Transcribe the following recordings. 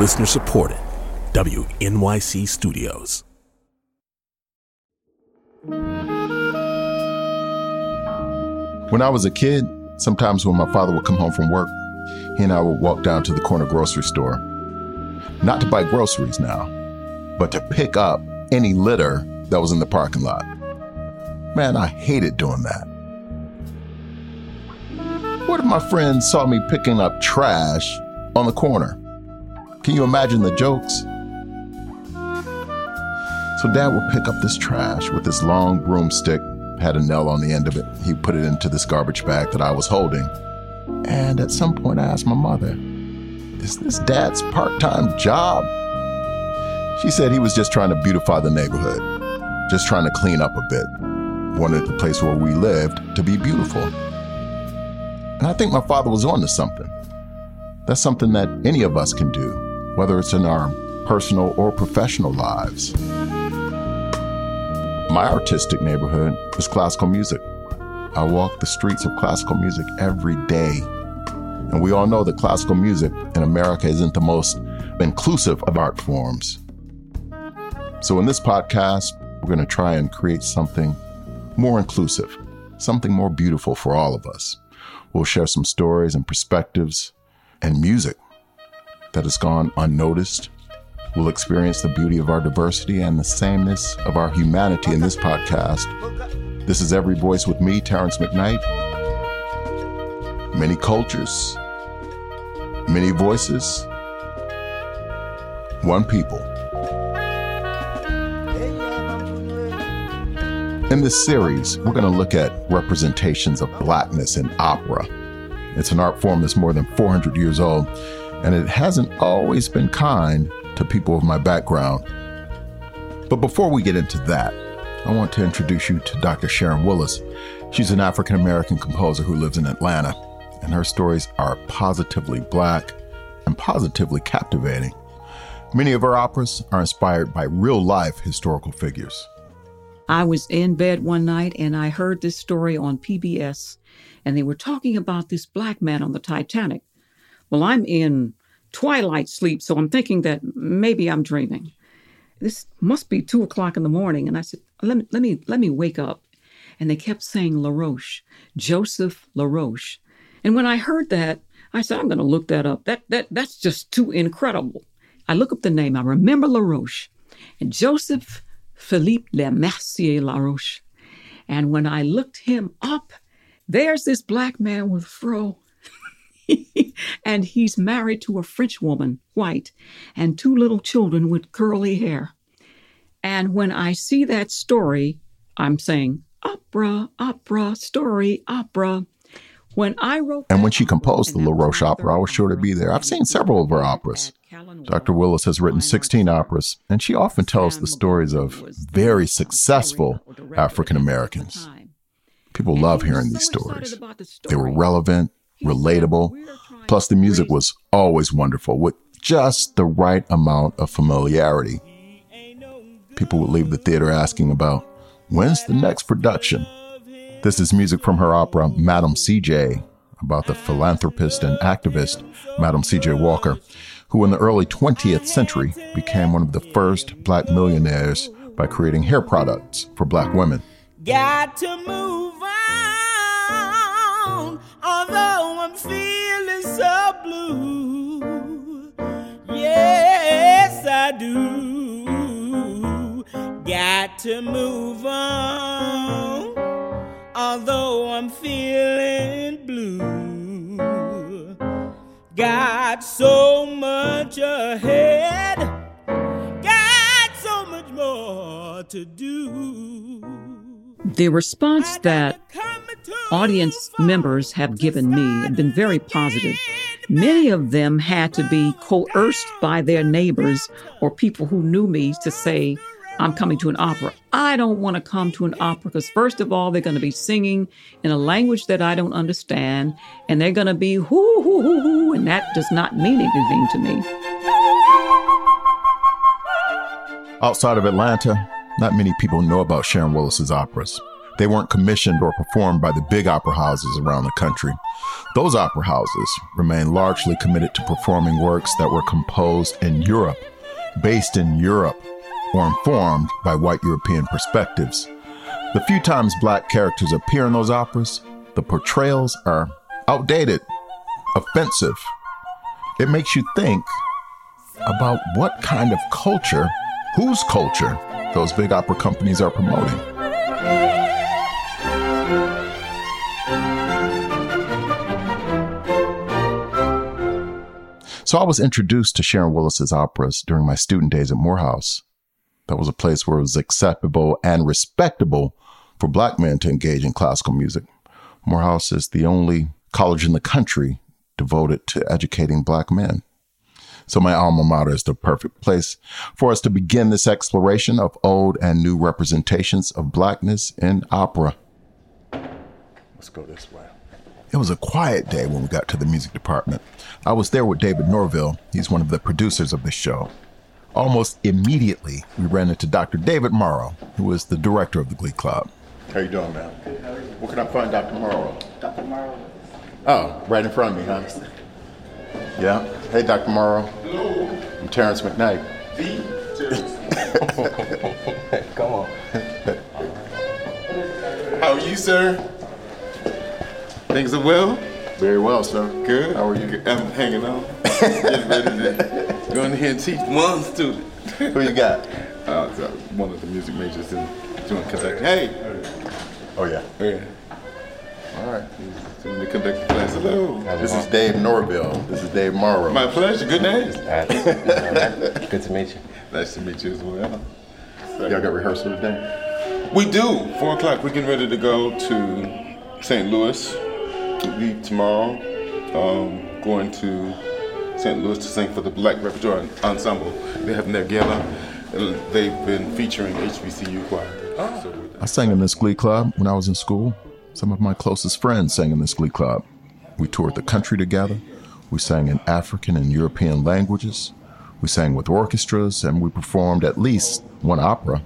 Listener supported. WNYC Studios. When I was a kid, sometimes when my father would come home from work, he and I would walk down to the corner grocery store. Not to buy groceries now, but to pick up any litter that was in the parking lot. Man, I hated doing that. What if my friends saw me picking up trash on the corner? Can you imagine the jokes? So dad would pick up this trash with this long broomstick had a nail on the end of it. He put it into this garbage bag that I was holding. And at some point, I asked my mother, Is this dad's part time job? She said he was just trying to beautify the neighborhood, just trying to clean up a bit. Wanted the place where we lived to be beautiful. And I think my father was on to something. That's something that any of us can do, whether it's in our personal or professional lives. My artistic neighborhood is classical music. I walk the streets of classical music every day. And we all know that classical music in America isn't the most inclusive of art forms. So, in this podcast, we're going to try and create something more inclusive, something more beautiful for all of us. We'll share some stories and perspectives and music that has gone unnoticed We'll experience the beauty of our diversity and the sameness of our humanity in this podcast. This is Every Voice with me, Terrance McKnight. Many cultures, many voices, one people. In this series, we're going to look at representations of blackness in opera. It's an art form that's more than 400 years old, and it hasn't always been kind to people of my background. But before we get into that, I want to introduce you to Dr. Sharon Willis. She's an African American composer who lives in Atlanta, and her stories are positively black and positively captivating. Many of her operas are inspired by real life historical figures. I was in bed one night and I heard this story on PBS, and they were talking about this black man on the Titanic. Well, I'm in twilight sleep. So I'm thinking that maybe I'm dreaming. This must be two o'clock in the morning. And I said, let me, let me, let me wake up. And they kept saying LaRoche, Joseph LaRoche. And when I heard that, I said, I'm going to look that up. That, that, that's just too incredible. I look up the name. I remember LaRoche and Joseph Philippe Le Mercier LaRoche. And when I looked him up, there's this black man with fro and he's married to a French woman, white, and two little children with curly hair. And when I see that story, I'm saying, opera, opera, story, opera. When I wrote And when she composed the LaRoche opera, I was sure to be there. I've seen several of her operas. Dr. Willis has written 16 operas, and she often tells the stories of very successful African Americans. People love hearing these stories. They were relevant, relatable. Plus, the music was always wonderful with just the right amount of familiarity. People would leave the theater asking about when's the next production? This is music from her opera, Madam CJ, about the philanthropist and activist, Madam CJ Walker, who in the early 20th century became one of the first black millionaires by creating hair products for black women. Got to move on, although I'm feeling so blue. Yes, I do. Got to move on, although I'm feeling blue. Got so much ahead, got so much more to do. The response that audience members have given me have been very positive. Many of them had to be coerced by their neighbors or people who knew me to say, I'm coming to an opera. I don't want to come to an opera because, first of all, they're going to be singing in a language that I don't understand, and they're going to be hoo, hoo, hoo, hoo, and that does not mean anything to me. Outside of Atlanta, not many people know about Sharon Willis's operas. They weren't commissioned or performed by the big opera houses around the country. Those opera houses remained largely committed to performing works that were composed in Europe, based in Europe, or informed by white European perspectives. The few times black characters appear in those operas, the portrayals are outdated, offensive. It makes you think about what kind of culture, whose culture, those big opera companies are promoting. So I was introduced to Sharon Willis's operas during my student days at Morehouse. That was a place where it was acceptable and respectable for black men to engage in classical music. Morehouse is the only college in the country devoted to educating black men. So my alma mater is the perfect place for us to begin this exploration of old and new representations of blackness in opera. Let's go this way. It was a quiet day when we got to the music department. I was there with David Norville. He's one of the producers of the show. Almost immediately, we ran into Dr. David Morrow, who is the director of the Glee Club. How you doing, man? Where can I find Dr. Morrow? Dr. Morrow. Oh, right in front of me, huh? Yeah. Hey, Dr. Morrow. Hello. I'm Terrance McKnight. Come on. How are you, sir? Things are well? Very well, sir. Good. How are you? I'm hanging on. Getting ready to go in here and teach one student. Who you got? Uh, so one of the music majors in doing conducting. Hey. Oh, yeah. Yeah. All right. Doing the conducting class. Hello. This is Dave Norville. This is Dave Morrow. My pleasure. Good name. Good to meet you. Nice to meet you as well. Y'all got rehearsal today? We do. Four o'clock. We're getting ready to go to St. Louis. We leave tomorrow. Um, going to St. Louis to sing for the Black Repertoire Ensemble. They're having their gala. and They've been featuring HBCU choir. So I sang in this glee club when I was in school. Some of my closest friends sang in this glee club. We toured the country together. We sang in African and European languages. We sang with orchestras and we performed at least one opera.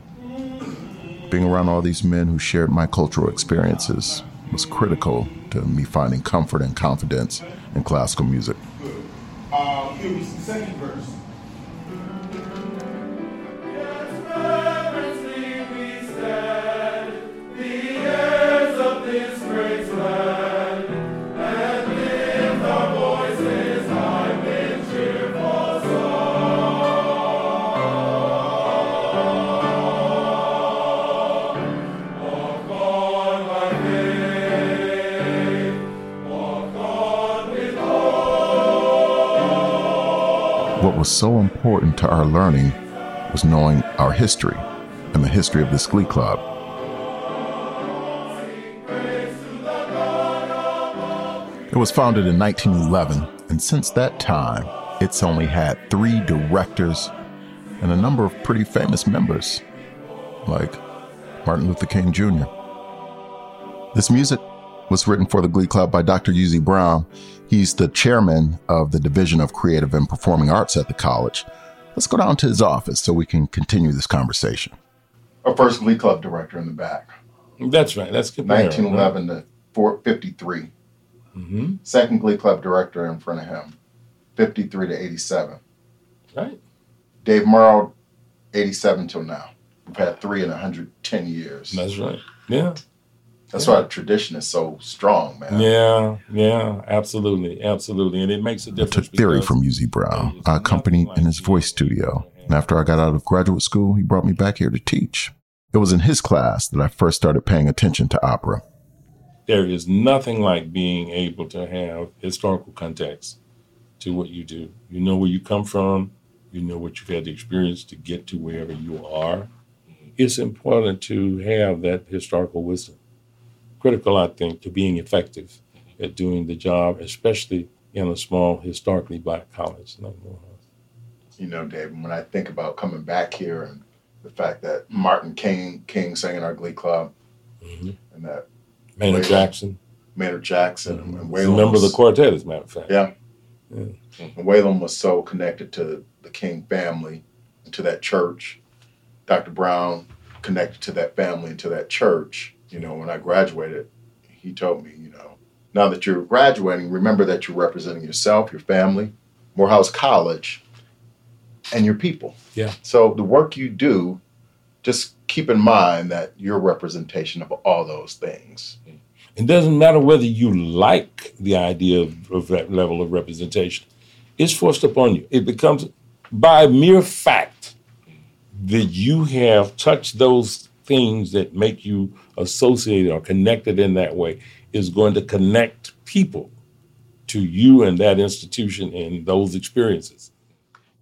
Being around all these men who shared my cultural experiences was critical to me finding comfort and confidence in classical music. Uh, see second verse. So important to our learning was knowing our history and the history of this glee club. It was founded in 1911, and since that time, it's only had three directors and a number of pretty famous members, like Martin Luther King Jr. This music was written for the Glee Club by Dr. Uzee Brown. He's the chairman of the Division of Creative and Performing Arts at the college. Let's go down to his office so we can continue this conversation. Our first Glee Club director in the back, That's right. That's good. 1911 to 453. Mm-hmm. Second Glee Club director in front of him, 53 to 87. Right. Dave Morrow, 87 till now. We've had three in 110 years. That's right. Yeah. That's why tradition is so strong, man. Yeah. Yeah. Absolutely. Absolutely. And it makes a I difference. I took theory from Uzee Brown. I accompanied in his voice studio. And after I got out of graduate school, he brought me back here to teach. It was in his class that I first started paying attention to opera. there is nothing like being able to have historical context to what you do. You know where you come from, you know what you've had the experience to get to wherever you are. It's important to have that historical wisdom. Critical, I think, to being effective at doing the job, especially in a small, historically black college like Morehouse. You know, Dave, when I think about coming back here and the fact that Martin King King sang in our glee club Mhm. and that Maynard Whalum. Jackson, Maynard Jackson and he's a Whalum member of the quartet, as a matter of fact. Yeah. Yeah. And Whalum was so connected to the King family and to that church. Dr. Brown connected to that family and to that church. You know, when I graduated, he told me, you know, now that you're graduating, remember that you're representing yourself, your family, Morehouse College, and your people. Yeah. So the work you do, just keep in mind that you're representation of all those things. It doesn't matter whether you like the idea of, of that level of representation. It's forced upon you. It becomes by mere fact that you have touched those things that make you associated or connected in that way is going to connect people to you and that institution and those experiences.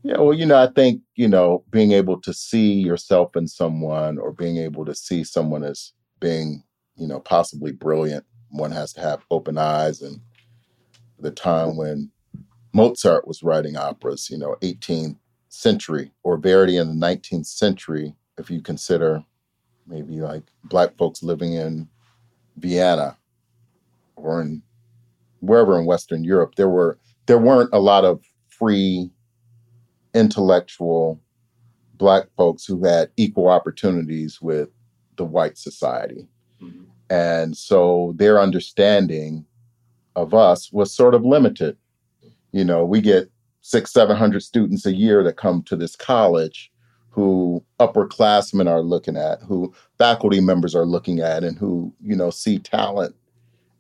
Yeah, well, you know, I think, you know, being able to see yourself in someone or being able to see someone as being, you know, possibly brilliant, one has to have open eyes. And the time when Mozart was writing operas, you know, 18th century, or Verdi in the 19th century, if you consider maybe like black folks living in Vienna or in wherever in Western Europe, there were there weren't a lot of free intellectual black folks who had equal opportunities with the white society. Mm-hmm. And so their understanding of us was sort of limited. You know, we get six, seven hundred students a year that come to this college who upperclassmen are looking at, who faculty members are looking at, and who, you know, see talent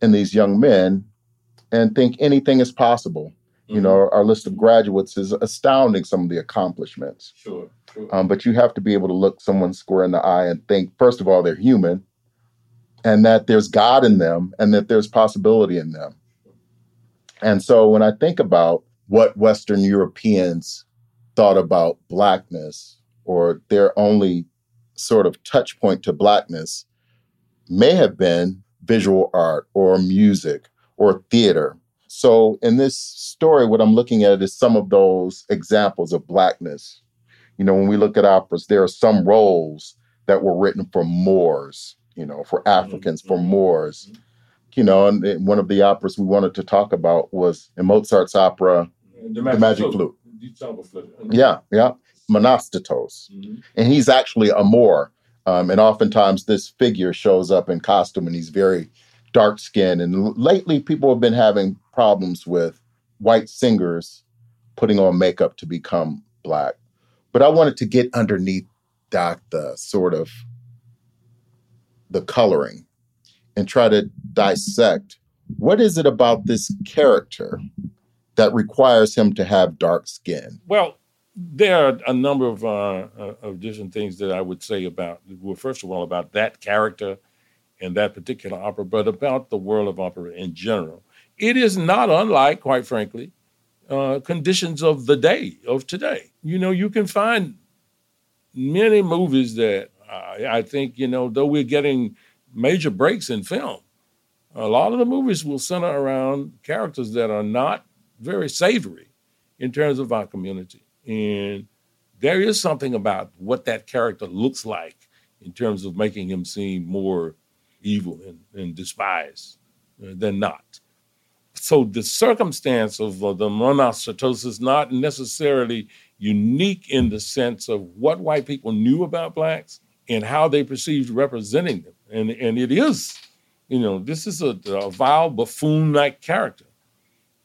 in these young men and think anything is possible. Mm-hmm. You know, mm-hmm. our list of graduates is astounding, some of the accomplishments. Sure. sure. Um, but you have to be able to look someone square in the eye and think, first of all, they're human and that there's God in them and that there's possibility in them. And so when I think about what Western Europeans thought about Blackness or their only sort of touch point to Blackness may have been visual art or music or theater. So in this story, what I'm looking at is some of those examples of Blackness. You know, when we look at operas, there are some roles that were written for Moors, you know, for Africans, for mm-hmm. Moors. You know, and one of the operas we wanted to talk about was in Mozart's opera, The Magic, the Magic Flute. Flute. Yeah, yeah. Monostatos. Mm-hmm. And he's actually a Moor. Um, and oftentimes this figure shows up in costume and he's very dark skinned. And lately, people have been having problems with white singers putting on makeup to become black. But I wanted to get underneath that, the sort of the coloring and try to dissect what is it about this character that requires him to have dark skin? Well, there are a number of uh, uh, of different things that I would say about. Well, first of all, about that character in that particular opera, but about the world of opera in general. It is not unlike, quite frankly, uh, conditions of the day of today. You know, you can find many movies that I think you know, though we're getting major breaks in film, a lot of the movies will center around characters that are not very savory in terms of our community. And there is something about what that character looks like in terms of making him seem more evil and, and despised uh, than not. So the circumstance of uh, the monostatos is not necessarily unique in the sense of what white people knew about blacks and how they perceived representing them. And, and it is, you know, this is a, a vile buffoon-like character.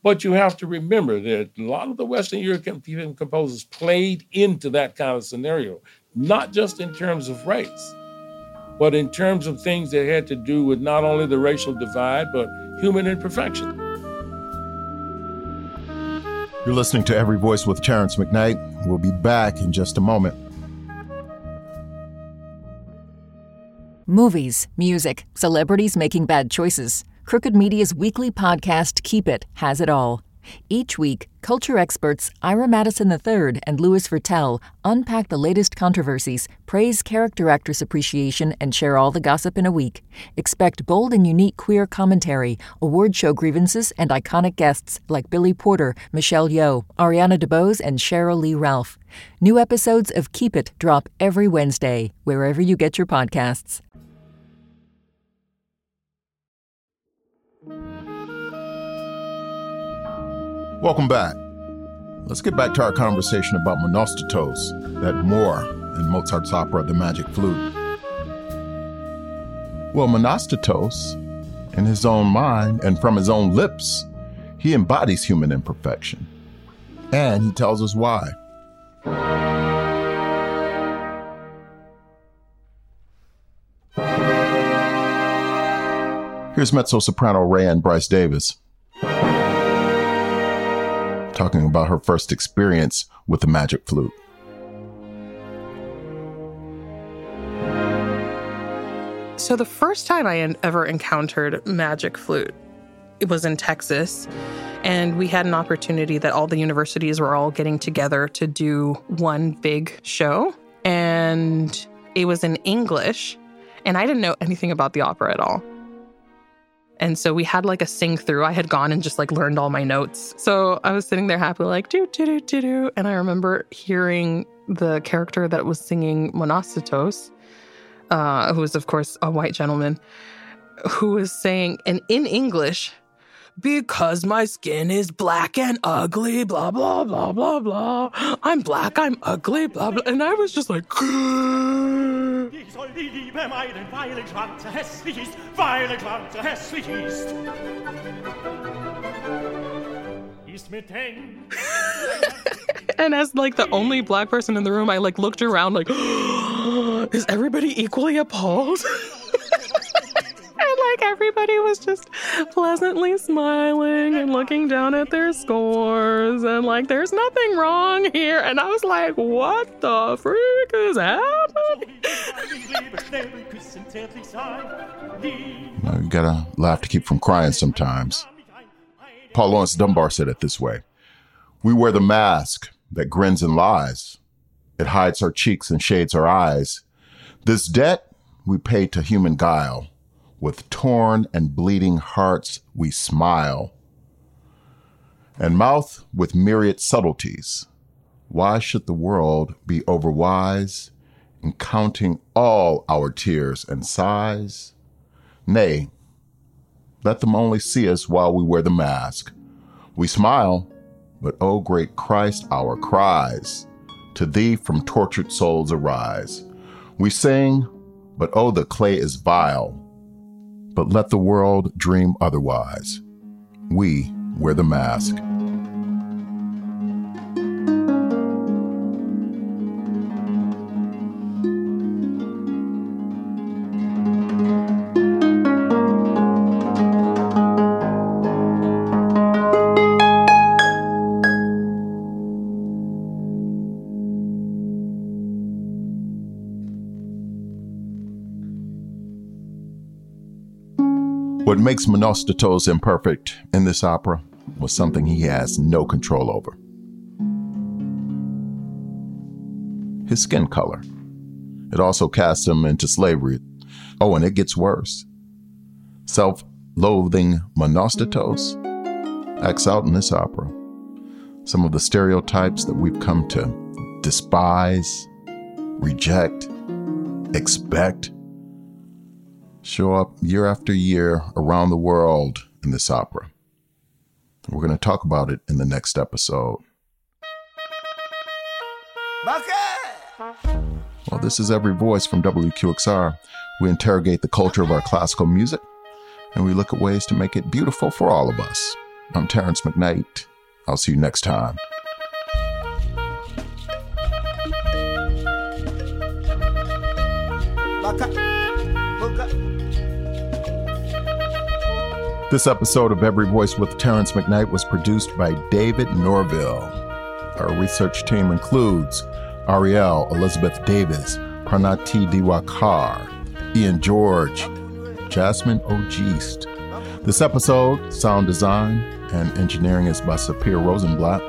But you have to remember that a lot of the Western European composers played into that kind of scenario, not just in terms of race, but in terms of things that had to do with not only the racial divide, but human imperfection. You're listening to Every Voice with Terrance McKnight. We'll be back in just a moment. Movies, music, celebrities making bad choices. Crooked Media's weekly podcast, Keep It, has it all. Each week, culture experts Ira Madison III and Louis Virtel unpack the latest controversies, praise character actress appreciation, and share all the gossip in a week. Expect bold and unique queer commentary, award show grievances, and iconic guests like Billy Porter, Michelle Yeoh, Ariana DeBose, and Cheryl Lee Ralph. New episodes of Keep It drop every Wednesday, wherever you get your podcasts. Welcome back. Let's get back to our conversation about Monostatos, that Moor in Mozart's opera The Magic Flute. Well, Monostatos, in his own mind and from his own lips, he embodies human imperfection. And he tells us why. Here's mezzo soprano Raehann Bryce Davis talking about her first experience with the magic flute. So, the first time I ever encountered magic flute, it was in Texas. And we had an opportunity that all the universities were all getting together to do one big show. And it was in English. And I didn't know anything about the opera at all. And so we had like a sing through. I had gone and just like learned all my notes. So I was sitting there happily, like, do, do, do, do, do. And I remember hearing the character that was singing Monostatos, uh, who was, of course, a white gentleman, who was saying, and in English, because my skin is black and ugly, blah, blah, blah, blah, blah. I'm black, I'm ugly, blah, blah. And I was just like, and as like the only black person in the room, I like looked around like, is everybody equally appalled? and like everybody was just pleasantly smiling and looking down at their scores. And like there's nothing wrong here. And i was like what the freak is happening you gotta laugh to keep from crying sometimes. Paul laurence dunbar said it this way. We wear the mask that grins and lies. It hides our cheeks and shades our eyes. This debt we pay to human guile. With torn and bleeding hearts we smile, and mouth with myriad subtleties. Why should the world be overwise in counting all our tears and sighs? Nay, let them only see us while we wear the mask. We smile, but O oh, great Christ, our cries to thee from tortured souls arise. We sing, but oh, the clay is vile but let the world dream otherwise. We wear the mask. Makes Monostatos imperfect in this opera was something he has no control over his skin color. It also cast him into slavery. Oh, and it gets worse. Self loathing Monostatos acts out in this opera. Some of the stereotypes that we've come to despise, reject, expect, show up year after year around the world in this opera. We're going to talk about it in the next episode. Well, this is Every Voice from WQXR. We interrogate the culture of our classical music and we look at ways to make it beautiful for all of us. I'm Terrance McKnight. I'll see you next time. This episode of Every Voice with Terrance McKnight was produced by David Norville. Our research team includes Ariel Elizabeth Davis, Pranathi Diwakar, Ian George, Jasmine Ogiste. This episode, sound design and engineering is by Sapir Rosenblatt.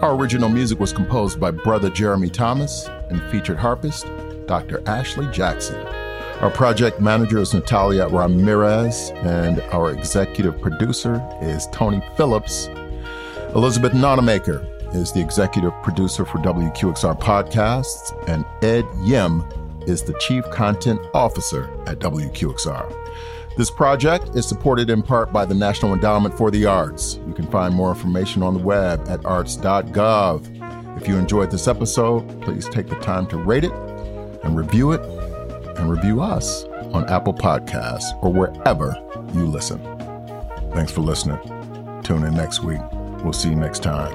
Our original music was composed by Brother Jeromy Thomas and featured harpist Dr. Ashley Jackson. Our project manager is Natalia Ramirez, and our executive producer is Tony Phillips. Elizabeth Nonemaker is the executive producer for WQXR Podcasts, and Ed Yim is the chief content officer at WQXR. This project is supported in part by the National Endowment for the Arts. You can find more information on the web at arts.gov. If you enjoyed this episode, please take the time to rate it and review it and review us on Apple Podcasts or wherever you listen. Thanks for listening. Tune in next week. We'll see you next time.